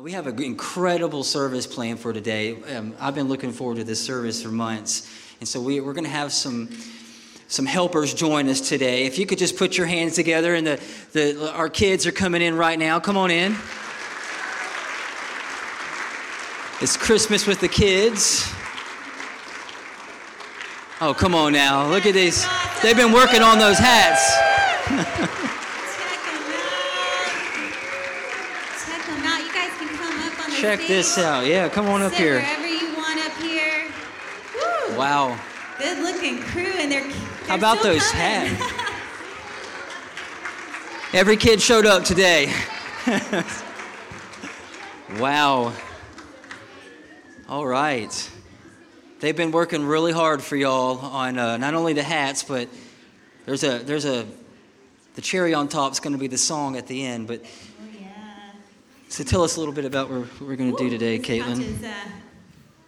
We have an incredible service plan for today. Um, I've been looking forward to this service for months. And so we, we're going to have some, some helpers join us today. If you could just put your hands together, and the, the, our kids are coming in right now. Come on in. It's Christmas with the kids. Oh, come on now. Look at these. They've been working on those hats. Check them out. Check them out. You guys can come up on the Check this out. Yeah, come on up Sit here. wherever you want up here. Woo. Wow. Good looking crew, and they're. How about they're those coming. hats? Every kid showed up today. wow. All right. They've been working really hard for y'all on uh, not only the hats, but there's a there's a the cherry on top is going to be the song at the end. But. So tell us a little bit about what we're going to do today, Caitlin. is, uh,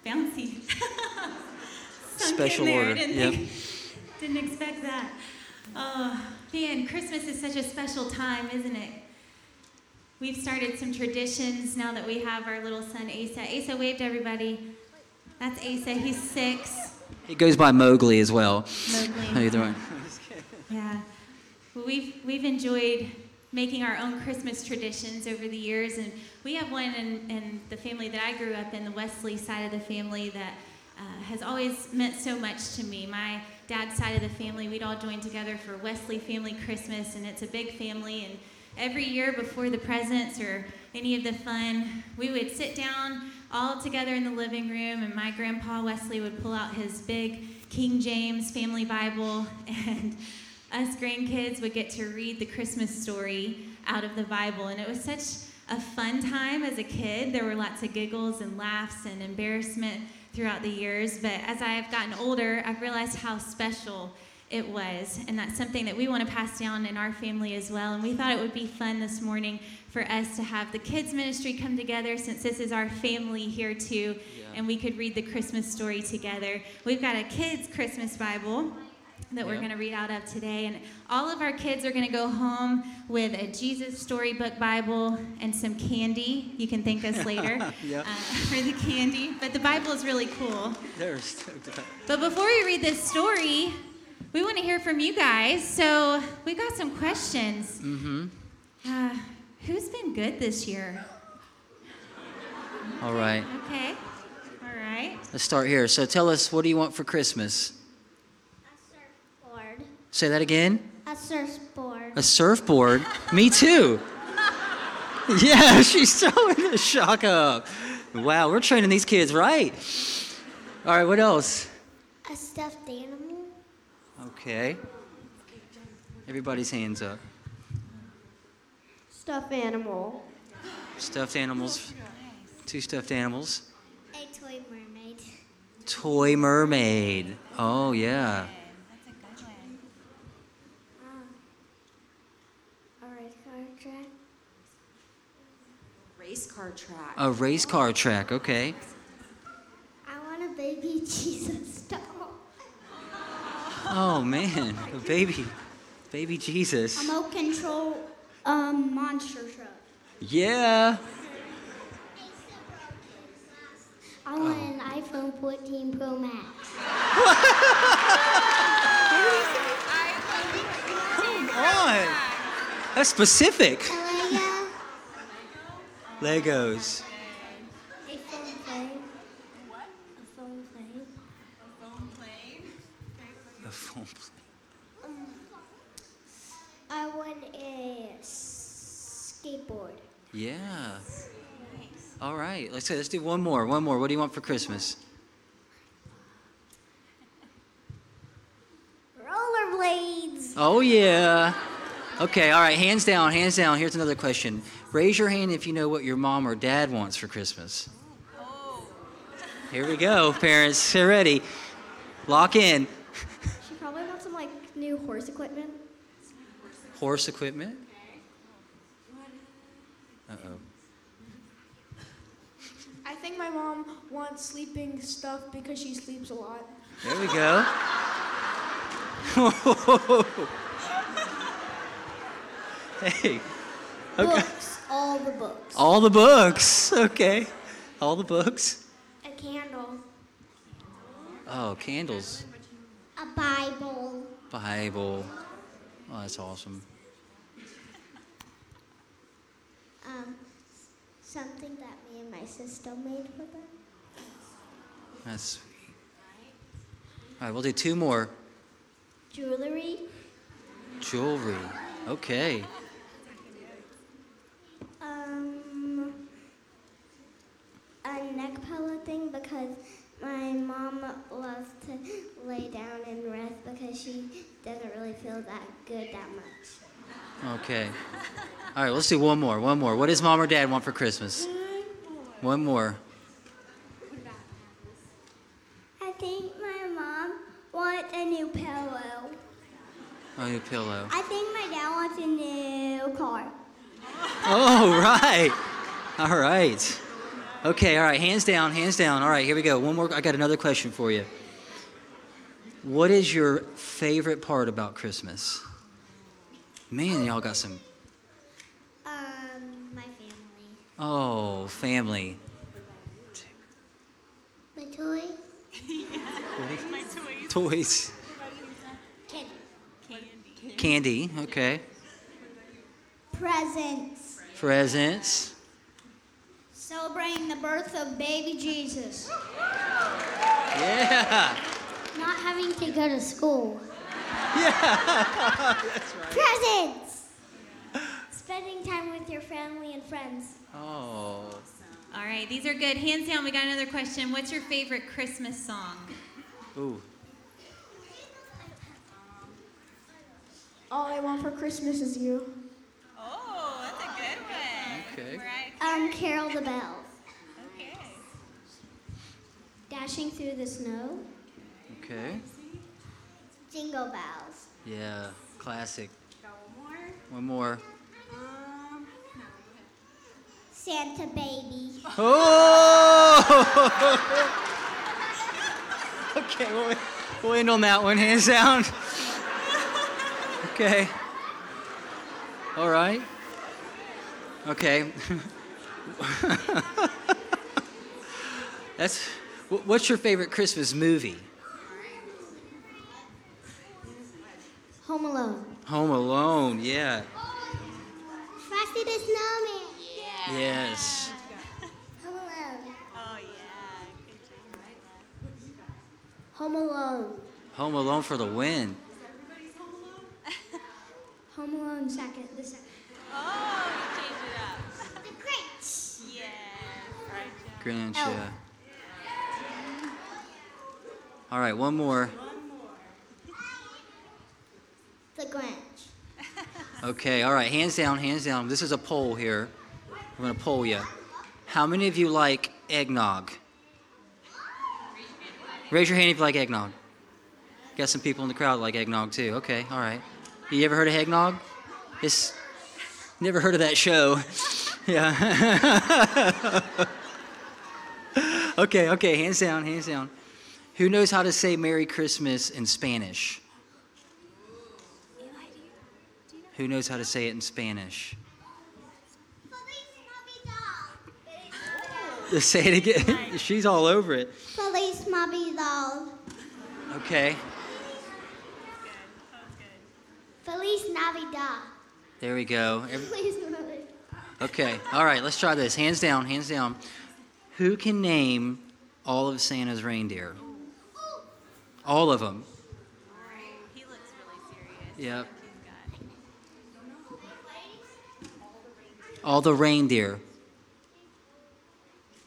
bouncy. Special order, Didn't, yep. didn't expect that. Oh man, Christmas is such a special time, isn't it? We've started some traditions now that we have our little son Asa. Asa waved everybody. That's Asa. He's six. It goes by Mowgli as well. Mowgli. You doing? Yeah. We've we've enjoyed making our own Christmas traditions over the years, and we have one in, in the family that I grew up in, the Wesley side of the family, that uh, has always meant so much to me. My dad's side of the family, we'd all join together for Wesley Family Christmas, and it's a big family. And every year before the presents or any of the fun, we would sit down all together in the living room, and my grandpa Wesley would pull out his big King James Family Bible, and us grandkids would get to read the Christmas story out of the Bible. And it was such a fun time as a kid. There were lots of giggles and laughs and embarrassment throughout the years. But as I've gotten older, I've realized how special it was. And that's something that we want to pass down in our family as well. And we thought it would be fun this morning for us to have the kids' ministry come together since this is our family here too. And we could read the Christmas story together. We've got a kids' Christmas Bible that we're Yeah. going to read out of today. And all of our kids are going to go home with a Jesus Storybook Bible and some candy. You can thank us later Yeah. uh, for the candy. But the Bible is really cool. They're stoked about But before we read this story, we want to hear from you guys. So we got some questions. Mm-hmm. Uh, who's been good this year? All right. Okay. All right. Let's start here. So tell us, what do you want for Christmas? A surfboard. Say that again. A surfboard. A surfboard. Me too. Yeah, she's throwing the shock up. Wow, we're training these kids right. All right, what else? A stuffed animal. Okay. Everybody's hands up. Stuffed animal. Stuffed animals. Two stuffed animals. A toy mermaid. Toy mermaid. Oh, yeah. That's a good one. A red car track. Race car track. A race car track. Okay. I want a baby Jesus doll. Oh, man. A baby. Baby Jesus. A remote control um, monster truck. Yeah. I want an iPhone 14 Pro Max. Come on. That's specific. A Lego. Legos. A phone plane. A phone plane. A phone plane. I want a skateboard. Yeah. All right. Let's let's do one more. One more. What do you want for Christmas? Rollerblades. Oh yeah. Okay. All right. Hands down. Hands down. Here's another question. Raise your hand if you know what your mom or dad wants for Christmas. Here we go, parents. Get ready. Lock in. She probably wants some like new horse equipment. Horse equipment. Uh oh. I think my mom wants sleeping stuff because she sleeps a lot. There we go. hey. Okay. Books all the books. All the books. Okay. All the books. A candle. Oh, candles. A Bible. Bible. Oh, that's awesome. Um, something that me and my sister made for them. That's sweet. All right, we'll do two more. Jewelry. Jewelry. Okay. Um, a neck pillow thing because my mom loves to lay down and rest because she doesn't really feel that good that much. Okay. All right, let's do one more. One more. What does mom or dad want for Christmas? One more. I think my mom wants a new pillow. Oh, new pillow. I think my dad wants a new car. Oh, right. All right. Okay, all right. Hands down, hands down. All right, here we go. One more. I got another question for you. What is your favorite part about Christmas? Man, y'all got some. Um, my family. Oh, family. My toys. Toys. Candy. Candy. Okay. Presents. Presents. Celebrating the birth of baby Jesus. Yeah. Not having to go to school. Yeah. Presents. Spending time with your family and friends. Oh. All right, these are good. Hands down, we got another question. What's your favorite Christmas song? Ooh. All I want for Christmas is you. Oh, that's a good one. Okay. Um, Carol the Bells. Okay. Dashing through the snow. Okay. Jingle bells. Yeah. Classic. One more. Santa baby. Oh! okay, we'll, we'll end on that one. Hands down. Okay. All right. Okay. That's. What's your favorite Christmas movie? Home Alone. Home Alone. Yeah. Frosty the Snowman. Yes. Home Alone. Oh, yeah. Home Alone. Home Alone for the win. Home Alone second. The second. Oh, you changed it up. The Grinch. Yeah. Right, Grinch. Elf. Yeah. All right, one more. The Grinch. Okay, all right, hands down, hands down. This is a poll here. I'm going to poll you. How many of you like eggnog? Raise your hand if you like eggnog. Got some people in the crowd like eggnog too. Okay, all right. You ever heard of eggnog? It's never heard of that show. yeah. okay, okay, hands down, hands down. Who knows how to say Merry Christmas in Spanish? Who knows how to say it in Spanish? Just say it again. She's all over it. Feliz Navidad. Okay, Feliz Navidad. there we go. Every- Okay, all right, let's try this. Hands down, hands down. Who can name all of Santa's reindeer? All of them. He looks really serious. Yep. He's got. All the reindeer.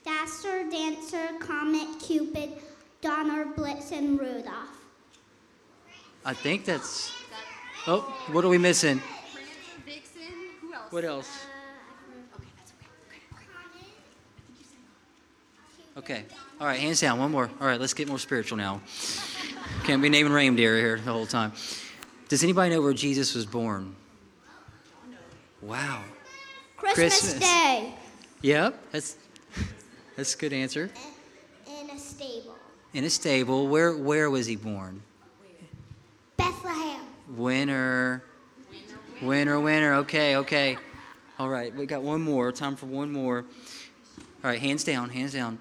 Dasher, Dancer, Comet, Cupid, Donner, Blitz, and Rudolph. I think that's. Oh, what are we missing? Vixen. Who else? What else? Okay, that's okay. Okay. All right, hands down. One more. All right, let's get more spiritual now. Can't be naming reindeer here the whole time. Does anybody know where Jesus was born? Wow. Christmas, Christmas. Day. Yep, that's that's a good answer. In a stable. In a stable. Where where was he born? Bethlehem. Winter. Winter, winter. Okay, okay. All right, we got one more. Time for one more. All right, hands down, hands down.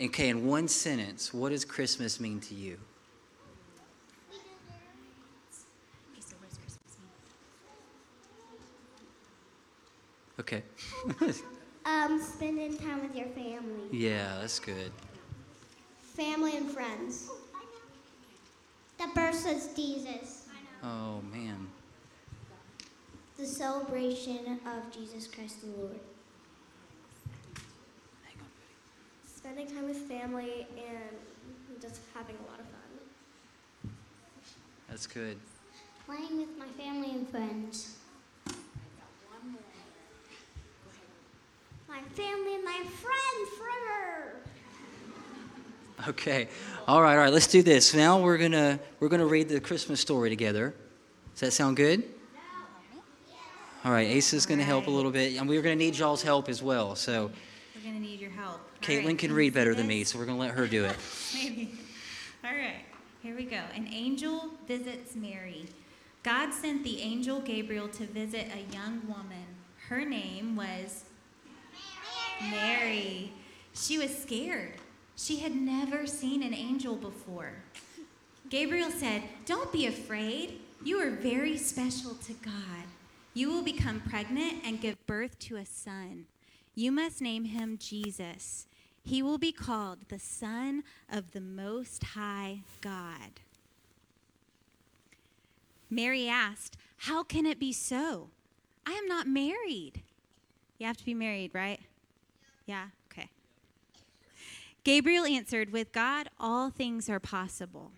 Okay, in one sentence, what does Christmas mean to you? Okay, so what does Christmas mean? Okay. Um, spending time with your family. yeah, that's good. Family and friends. The birth of Jesus. Oh, man. The celebration of Jesus Christ the Lord. Hang on. Spending time with family and just having a lot of fun. That's good. Playing with my family and friends. My family my friends forever. Okay. All right, all right. Let's do this. Now we're going to we're going to read the Christmas story together. Does that sound good? All right, Asa is going to help a little bit, and we're going to need y'all's help as well. So We're going to need your help. Caitlin right, can read see better than me, so we're going to let her do it. Maybe. All right, here we go. An angel visits Mary. God sent the angel Gabriel to visit a young woman. Her name was Mary. She was scared. She had never seen an angel before. Gabriel said, Don't be afraid. You are very special to God. You will become pregnant and give birth to a son. You must name him Jesus. He will be called the Son of the Most High God. Mary asked, How can it be so? I am not married. You have to be married, right? Yeah, okay. Gabriel answered, With God, all things are possible.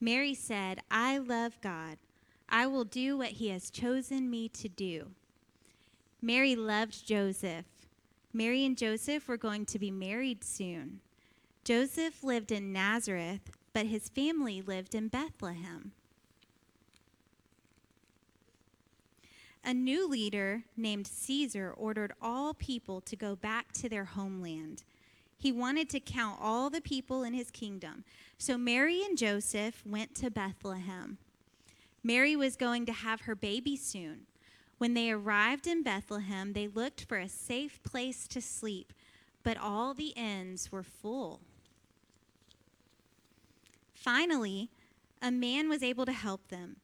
Mary said, I love God. I will do what he has chosen me to do. Mary loved Joseph. Mary and Joseph were going to be married soon. Joseph lived in Nazareth, but his family lived in Bethlehem. A new leader named Caesar ordered all people to go back to their homeland. He wanted to count all the people in his kingdom. So Mary and Joseph went to Bethlehem. Mary was going to have her baby soon. When they arrived in Bethlehem, they looked for a safe place to sleep, but all the inns were full. Finally, a man was able to help them.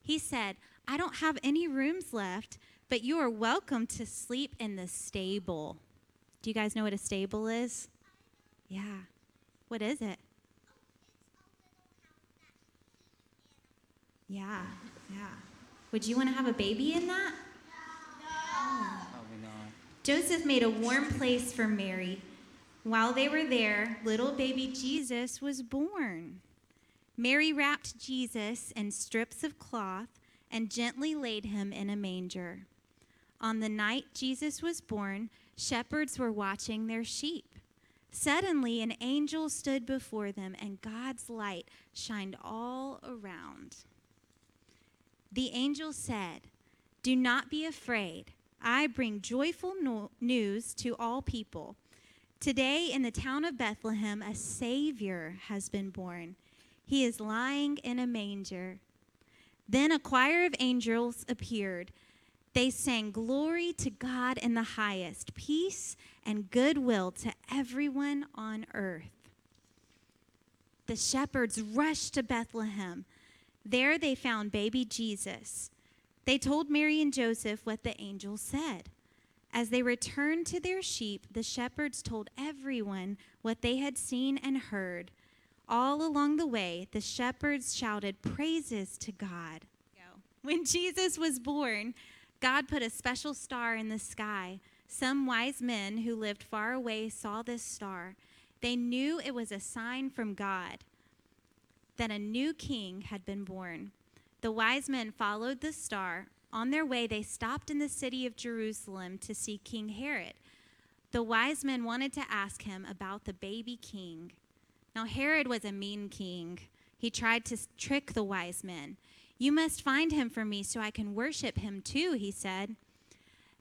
He said, I don't have any rooms left, but you are welcome to sleep in the stable. Do you guys know what a stable is? Yeah. What is it? Yeah, yeah. Would you want to have a baby in that? No. Probably not. Joseph made a warm place for Mary. While they were there, little baby Jesus was born. Mary wrapped Jesus in strips of cloth and gently laid him in a manger. On the night Jesus was born, shepherds were watching their sheep. Suddenly, an angel stood before them, and God's light shined all around. The angel said, Do not be afraid. I bring joyful no- news to all people. Today, in the town of Bethlehem, a Savior has been born. He is lying in a manger. Then a choir of angels appeared. They sang, Glory to God in the highest, peace and goodwill to everyone on earth. The shepherds rushed to Bethlehem. There they found baby Jesus. They told Mary and Joseph what the angel said. As they returned to their sheep, the shepherds told everyone what they had seen and heard. All along the way, the shepherds shouted praises to God. When Jesus was born, God put a special star in the sky. Some wise men who lived far away saw this star. They knew it was a sign from God that a new king had been born. The wise men followed the star. On their way, they stopped in the city of Jerusalem to see King Herod. The wise men wanted to ask him about the baby king. Now, Herod was a mean king. He tried to trick the wise men. You must find him for me so I can worship him too, he said.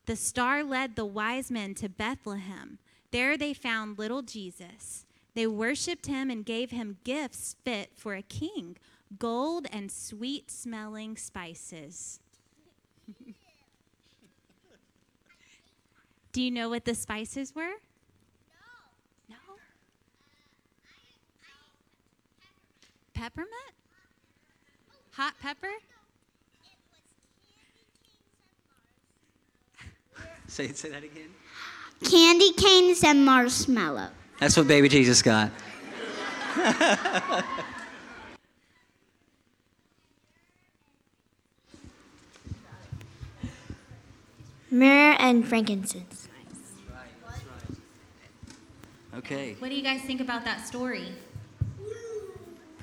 The star led the wise men to Bethlehem. There they found little Jesus. They worshiped him and gave him gifts fit for a king gold and sweet smelling spices. Do you know what the spices were? No. No? Peppermint? Hot pepper? Say, say that again. Candy canes and marshmallow. That's what baby Jesus got. Myrrh and frankincense. Okay. What do you guys think about that story?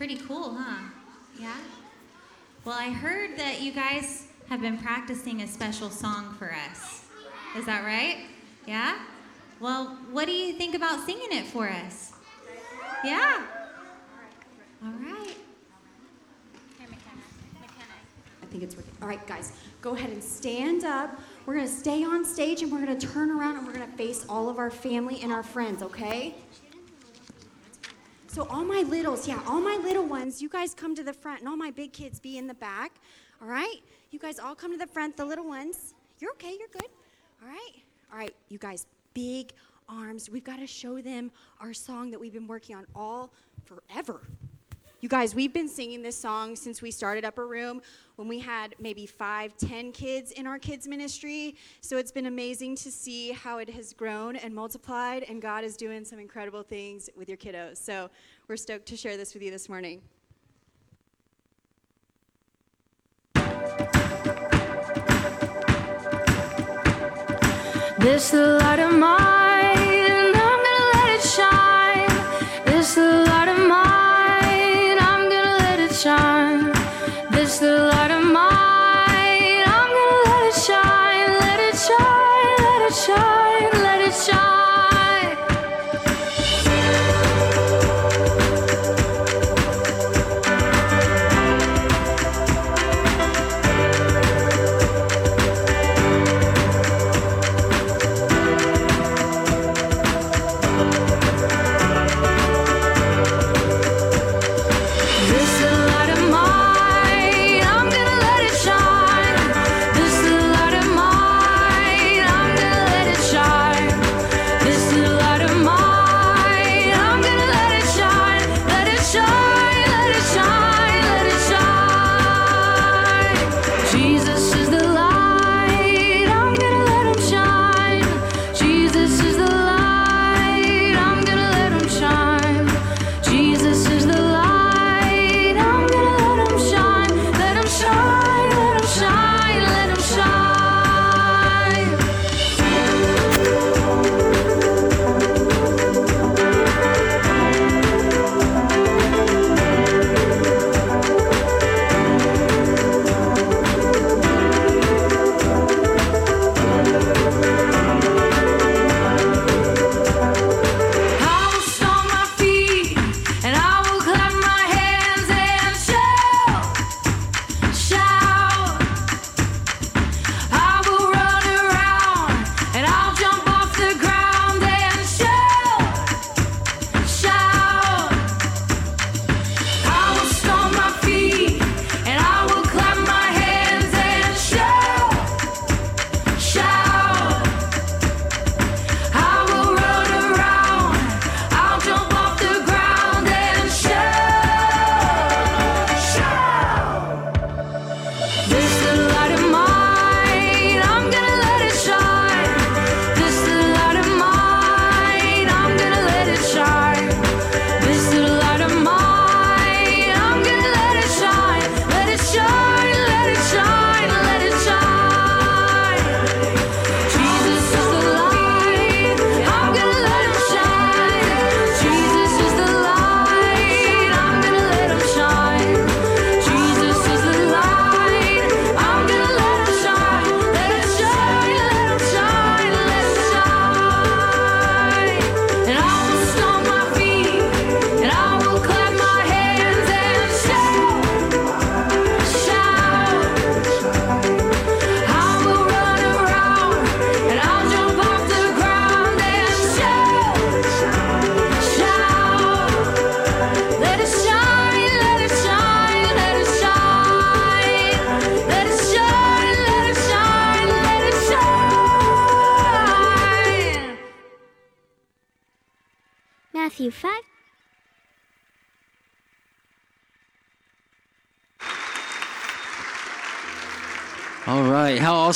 Pretty cool, huh? Yeah? Well, I heard that you guys have been practicing a special song for us. Is that right? Yeah? Well, what do you think about singing it for us? Yeah? All right. I think it's working. All right, guys, go ahead and stand up. We're going to stay on stage and we're going to turn around and we're going to face all of our family and our friends, okay? So, all my littles, yeah, all my little ones, you guys come to the front and all my big kids be in the back, all right? You guys all come to the front, the little ones. You're okay, you're good. All right? All right, you guys, big arms. We've got to show them our song that we've been working on all forever. You guys, we've been singing this song since we started Upper Room when we had maybe five, ten kids in our kids' ministry. So it's been amazing to see how it has grown and multiplied, and God is doing some incredible things with your kiddos. So we're stoked to share this with you this morning. This light of mine,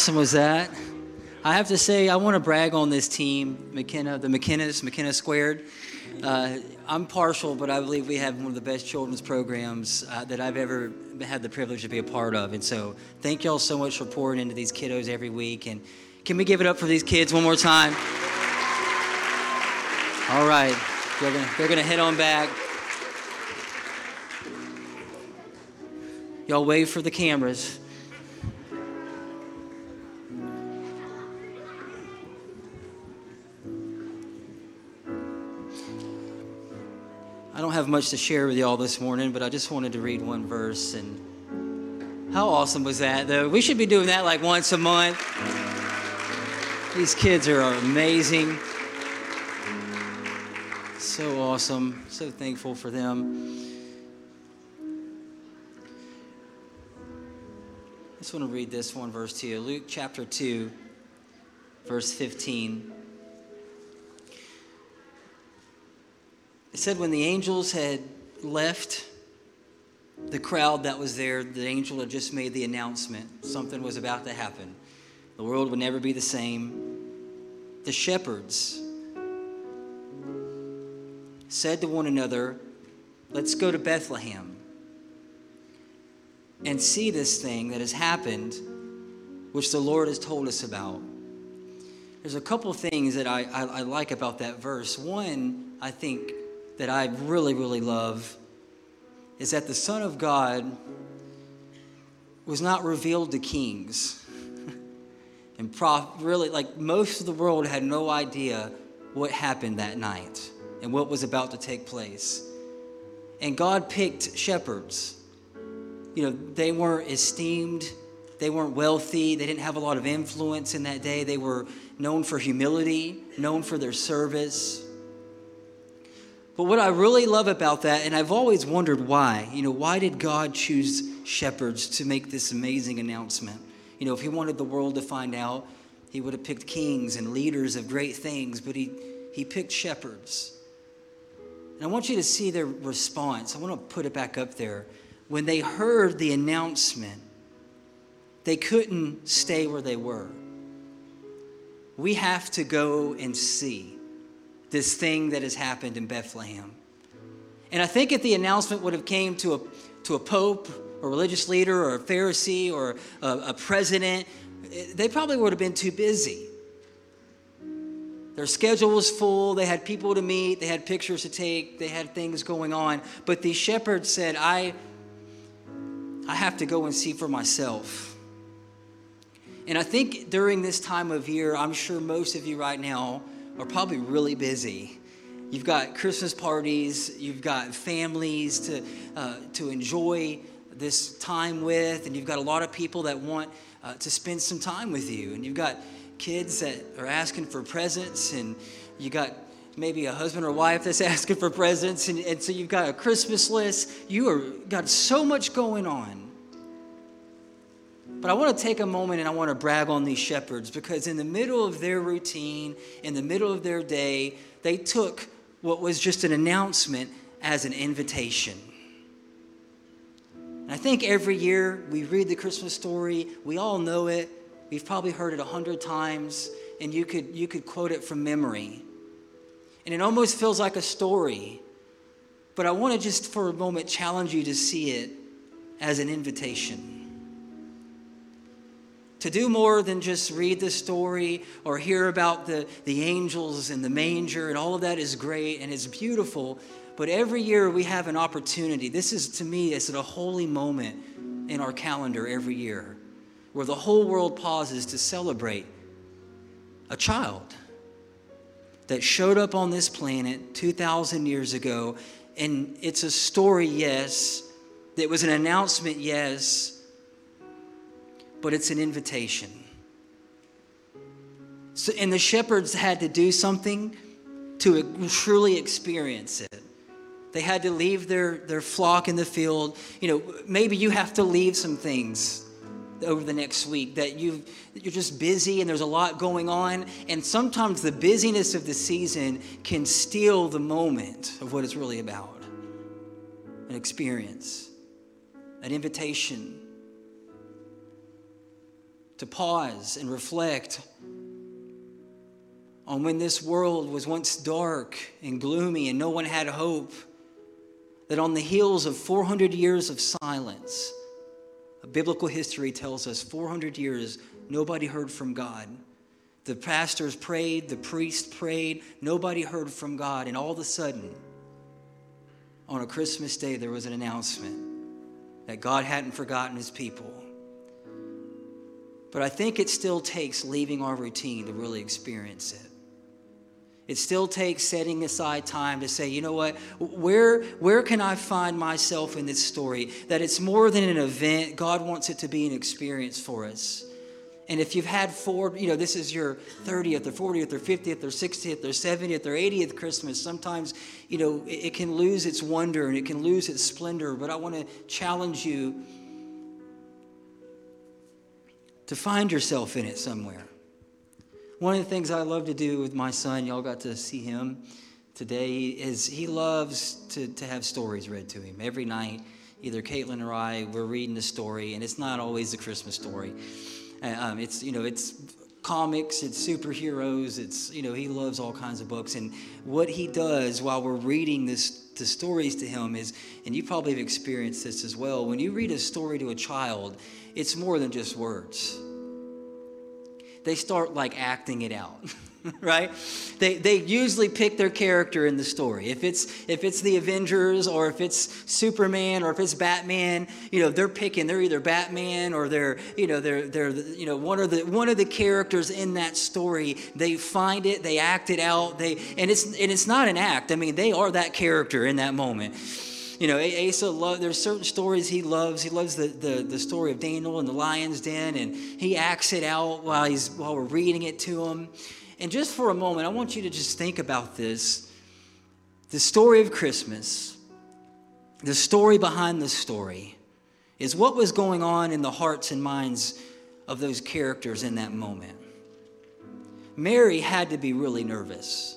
awesome was that? I have to say, I want to brag on this team, McKenna, the McKennas, McKenna Squared. Uh, I'm partial, but I believe we have one of the best children's programs uh, that I've ever had the privilege to be a part of. And so, thank y'all so much for pouring into these kiddos every week. And can we give it up for these kids one more time? All right, they're gonna, they're gonna head on back. Y'all wave for the cameras. Have much to share with y'all this morning, but I just wanted to read one verse. And how awesome was that, though? We should be doing that like once a month. These kids are amazing. So awesome. So thankful for them. I just want to read this one verse to you Luke chapter 2, verse 15. It said, when the angels had left the crowd that was there, the angel had just made the announcement something was about to happen. The world would never be the same. The shepherds said to one another, Let's go to Bethlehem and see this thing that has happened, which the Lord has told us about. There's a couple things that I, I, I like about that verse. One, I think that I really, really love is that the Son of God was not revealed to kings. and prof, really, like most of the world had no idea what happened that night and what was about to take place. And God picked shepherds. You know, they weren't esteemed, they weren't wealthy, they didn't have a lot of influence in that day. They were known for humility, known for their service. But what I really love about that, and I've always wondered why, you know, why did God choose shepherds to make this amazing announcement? You know, if He wanted the world to find out, He would have picked kings and leaders of great things, but He, he picked shepherds. And I want you to see their response. I want to put it back up there. When they heard the announcement, they couldn't stay where they were. We have to go and see this thing that has happened in Bethlehem. And I think if the announcement would have came to a, to a pope or religious leader or a Pharisee or a, a president, they probably would have been too busy. Their schedule was full. They had people to meet. They had pictures to take. They had things going on. But these shepherds said, I, I have to go and see for myself. And I think during this time of year, I'm sure most of you right now are probably really busy. You've got Christmas parties, you've got families to, uh, to enjoy this time with, and you've got a lot of people that want uh, to spend some time with you. And you've got kids that are asking for presents, and you got maybe a husband or wife that's asking for presents, and, and so you've got a Christmas list. You are got so much going on. But I want to take a moment and I want to brag on these shepherds because in the middle of their routine, in the middle of their day, they took what was just an announcement as an invitation. And I think every year we read the Christmas story, we all know it. We've probably heard it a hundred times, and you could, you could quote it from memory. And it almost feels like a story. But I want to just for a moment challenge you to see it as an invitation to do more than just read the story or hear about the, the angels and the manger, and all of that is great and it's beautiful. But every year we have an opportunity. This is, to me, it's a holy moment in our calendar every year where the whole world pauses to celebrate a child that showed up on this planet 2,000 years ago. And it's a story, yes. It was an announcement, yes but it's an invitation. So, and the shepherds had to do something to truly experience it. They had to leave their, their flock in the field. You know, maybe you have to leave some things over the next week that you you're just busy and there's a lot going on and sometimes the busyness of the season can steal the moment of what it's really about an experience an invitation to pause and reflect on when this world was once dark and gloomy and no one had hope that on the heels of 400 years of silence biblical history tells us 400 years, nobody heard from God. The pastors prayed, the priest prayed, nobody heard from God. And all of a sudden, on a Christmas day, there was an announcement that God hadn't forgotten his people. But I think it still takes leaving our routine to really experience it. It still takes setting aside time to say, you know what, where, where can I find myself in this story? That it's more than an event, God wants it to be an experience for us. And if you've had four, you know, this is your 30th or 40th or 50th or 60th or 70th or 80th Christmas, sometimes, you know, it, it can lose its wonder and it can lose its splendor. But I want to challenge you to find yourself in it somewhere. One of the things I love to do with my son, y'all got to see him today, is he loves to, to have stories read to him. Every night, either Caitlin or I, we're reading a story, and it's not always a Christmas story. Uh, um, it's, you know, it's comics, it's superheroes, it's, you know, he loves all kinds of books. And what he does while we're reading this, the stories to him is, and you probably have experienced this as well, when you read a story to a child, it's more than just words they start like acting it out. right they, they usually pick their character in the story if it's if it's the avengers or if it's superman or if it's batman you know they're picking they're either batman or they're you know they're they're you know one of the one of the characters in that story they find it they act it out they and it's and it's not an act i mean they are that character in that moment you know, Asa love. There's certain stories he loves. He loves the, the, the story of Daniel and the lion's den, and he acts it out while he's while we're reading it to him. And just for a moment, I want you to just think about this: the story of Christmas, the story behind the story, is what was going on in the hearts and minds of those characters in that moment. Mary had to be really nervous.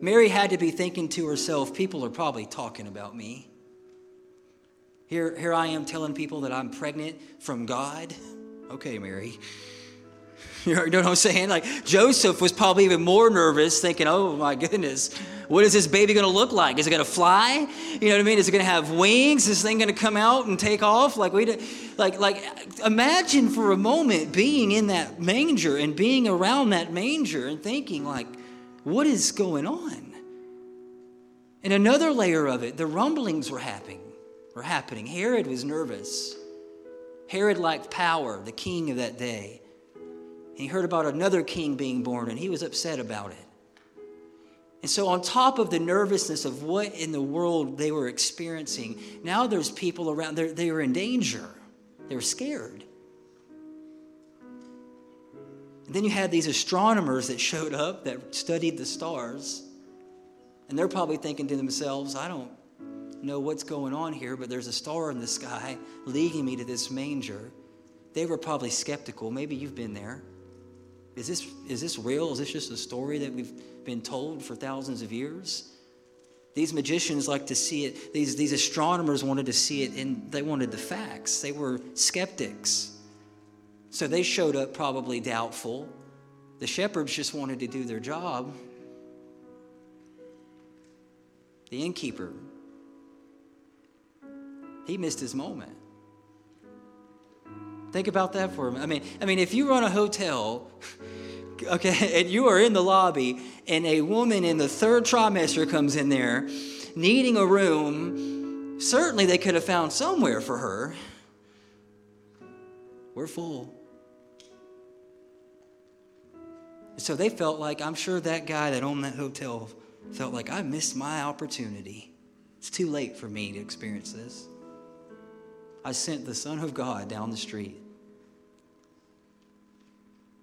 Mary had to be thinking to herself, people are probably talking about me. Here, here I am telling people that I'm pregnant from God. Okay, Mary. You know what I'm saying? Like Joseph was probably even more nervous, thinking, oh my goodness, what is this baby going to look like? Is it going to fly? You know what I mean? Is it going to have wings? Is this thing going to come out and take off? Like we, like, like, imagine for a moment being in that manger and being around that manger and thinking, like, what is going on? And another layer of it, the rumblings were happening. Were happening. Herod was nervous. Herod liked power, the king of that day. He heard about another king being born, and he was upset about it. And so, on top of the nervousness of what in the world they were experiencing, now there's people around, they were in danger. They were scared. And then you had these astronomers that showed up that studied the stars. And they're probably thinking to themselves, I don't know what's going on here, but there's a star in the sky leading me to this manger. They were probably skeptical. Maybe you've been there. Is this, is this real? Is this just a story that we've been told for thousands of years? These magicians like to see it, these, these astronomers wanted to see it, and they wanted the facts. They were skeptics. So they showed up probably doubtful. The shepherds just wanted to do their job. The innkeeper, he missed his moment. Think about that for a minute. I mean, I mean, if you run a hotel, okay, and you are in the lobby, and a woman in the third trimester comes in there needing a room, certainly they could have found somewhere for her. We're full. So they felt like, I'm sure that guy that owned that hotel felt like, I missed my opportunity. It's too late for me to experience this. I sent the Son of God down the street.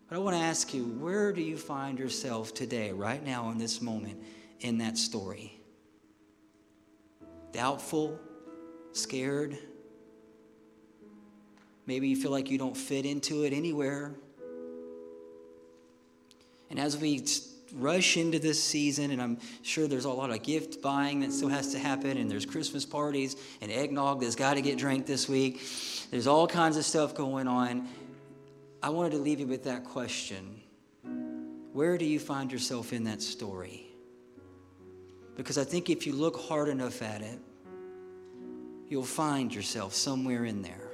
But I want to ask you, where do you find yourself today, right now, in this moment, in that story? Doubtful, scared, Maybe you feel like you don't fit into it anywhere. And as we rush into this season, and I'm sure there's a lot of gift buying that still has to happen, and there's Christmas parties and eggnog that's got to get drank this week. There's all kinds of stuff going on. I wanted to leave you with that question Where do you find yourself in that story? Because I think if you look hard enough at it, you'll find yourself somewhere in there.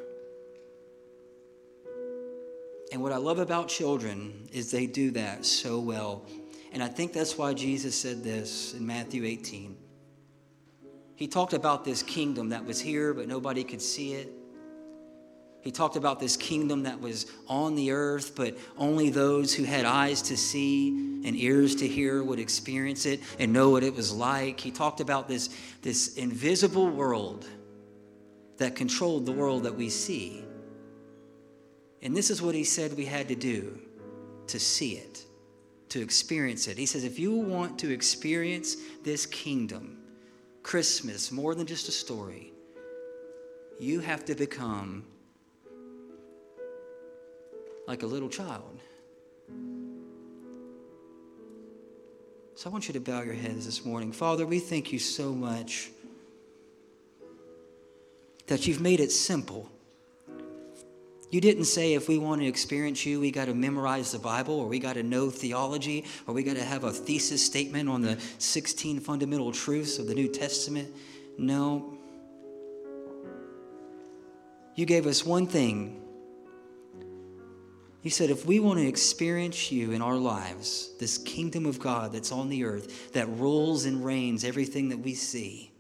And what I love about children is they do that so well. And I think that's why Jesus said this in Matthew 18. He talked about this kingdom that was here, but nobody could see it. He talked about this kingdom that was on the earth, but only those who had eyes to see and ears to hear would experience it and know what it was like. He talked about this, this invisible world that controlled the world that we see. And this is what he said we had to do to see it, to experience it. He says, if you want to experience this kingdom, Christmas, more than just a story, you have to become like a little child. So I want you to bow your heads this morning. Father, we thank you so much that you've made it simple. You didn't say if we want to experience you, we got to memorize the Bible or we got to know theology or we got to have a thesis statement on the 16 fundamental truths of the New Testament. No. You gave us one thing he said, if we want to experience you in our lives, this kingdom of God that's on the earth, that rules and reigns everything that we see,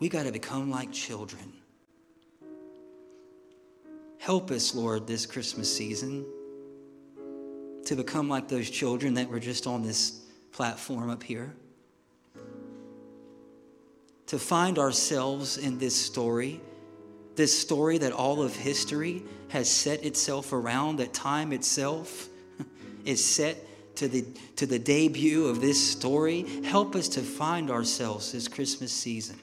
we got to become like children. Help us, Lord, this Christmas season to become like those children that were just on this platform up here. To find ourselves in this story this story that all of history has set itself around, that time itself is set to the, to the debut of this story. Help us to find ourselves this Christmas season.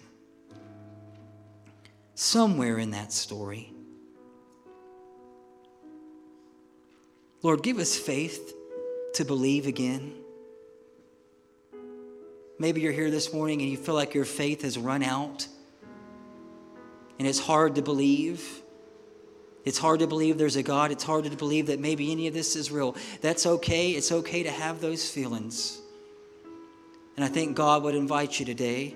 Somewhere in that story. Lord, give us faith to believe again. Maybe you're here this morning and you feel like your faith has run out and it's hard to believe. It's hard to believe there's a God. It's hard to believe that maybe any of this is real. That's okay. It's okay to have those feelings. And I think God would invite you today,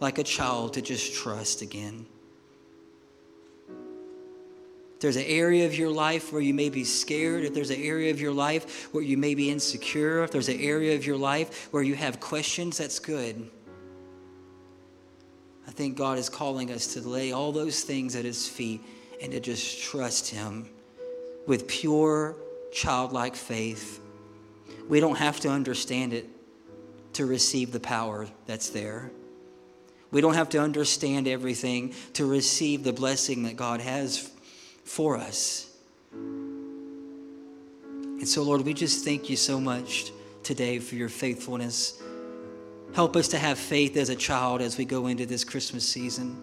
like a child, to just trust again. There's an area of your life where you may be scared, if there's an area of your life where you may be insecure, if there's an area of your life where you have questions, that's good. I think God is calling us to lay all those things at His feet and to just trust Him with pure, childlike faith. We don't have to understand it to receive the power that's there. We don't have to understand everything to receive the blessing that God has for us. And so, Lord, we just thank you so much today for your faithfulness. Help us to have faith as a child as we go into this Christmas season.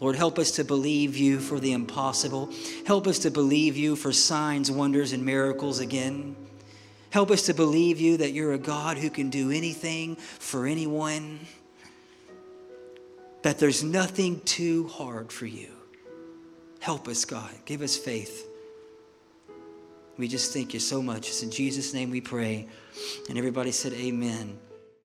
Lord, help us to believe you for the impossible. Help us to believe you for signs, wonders, and miracles again. Help us to believe you that you're a God who can do anything for anyone, that there's nothing too hard for you. Help us, God. Give us faith. We just thank you so much. It's in Jesus' name we pray. And everybody said, Amen.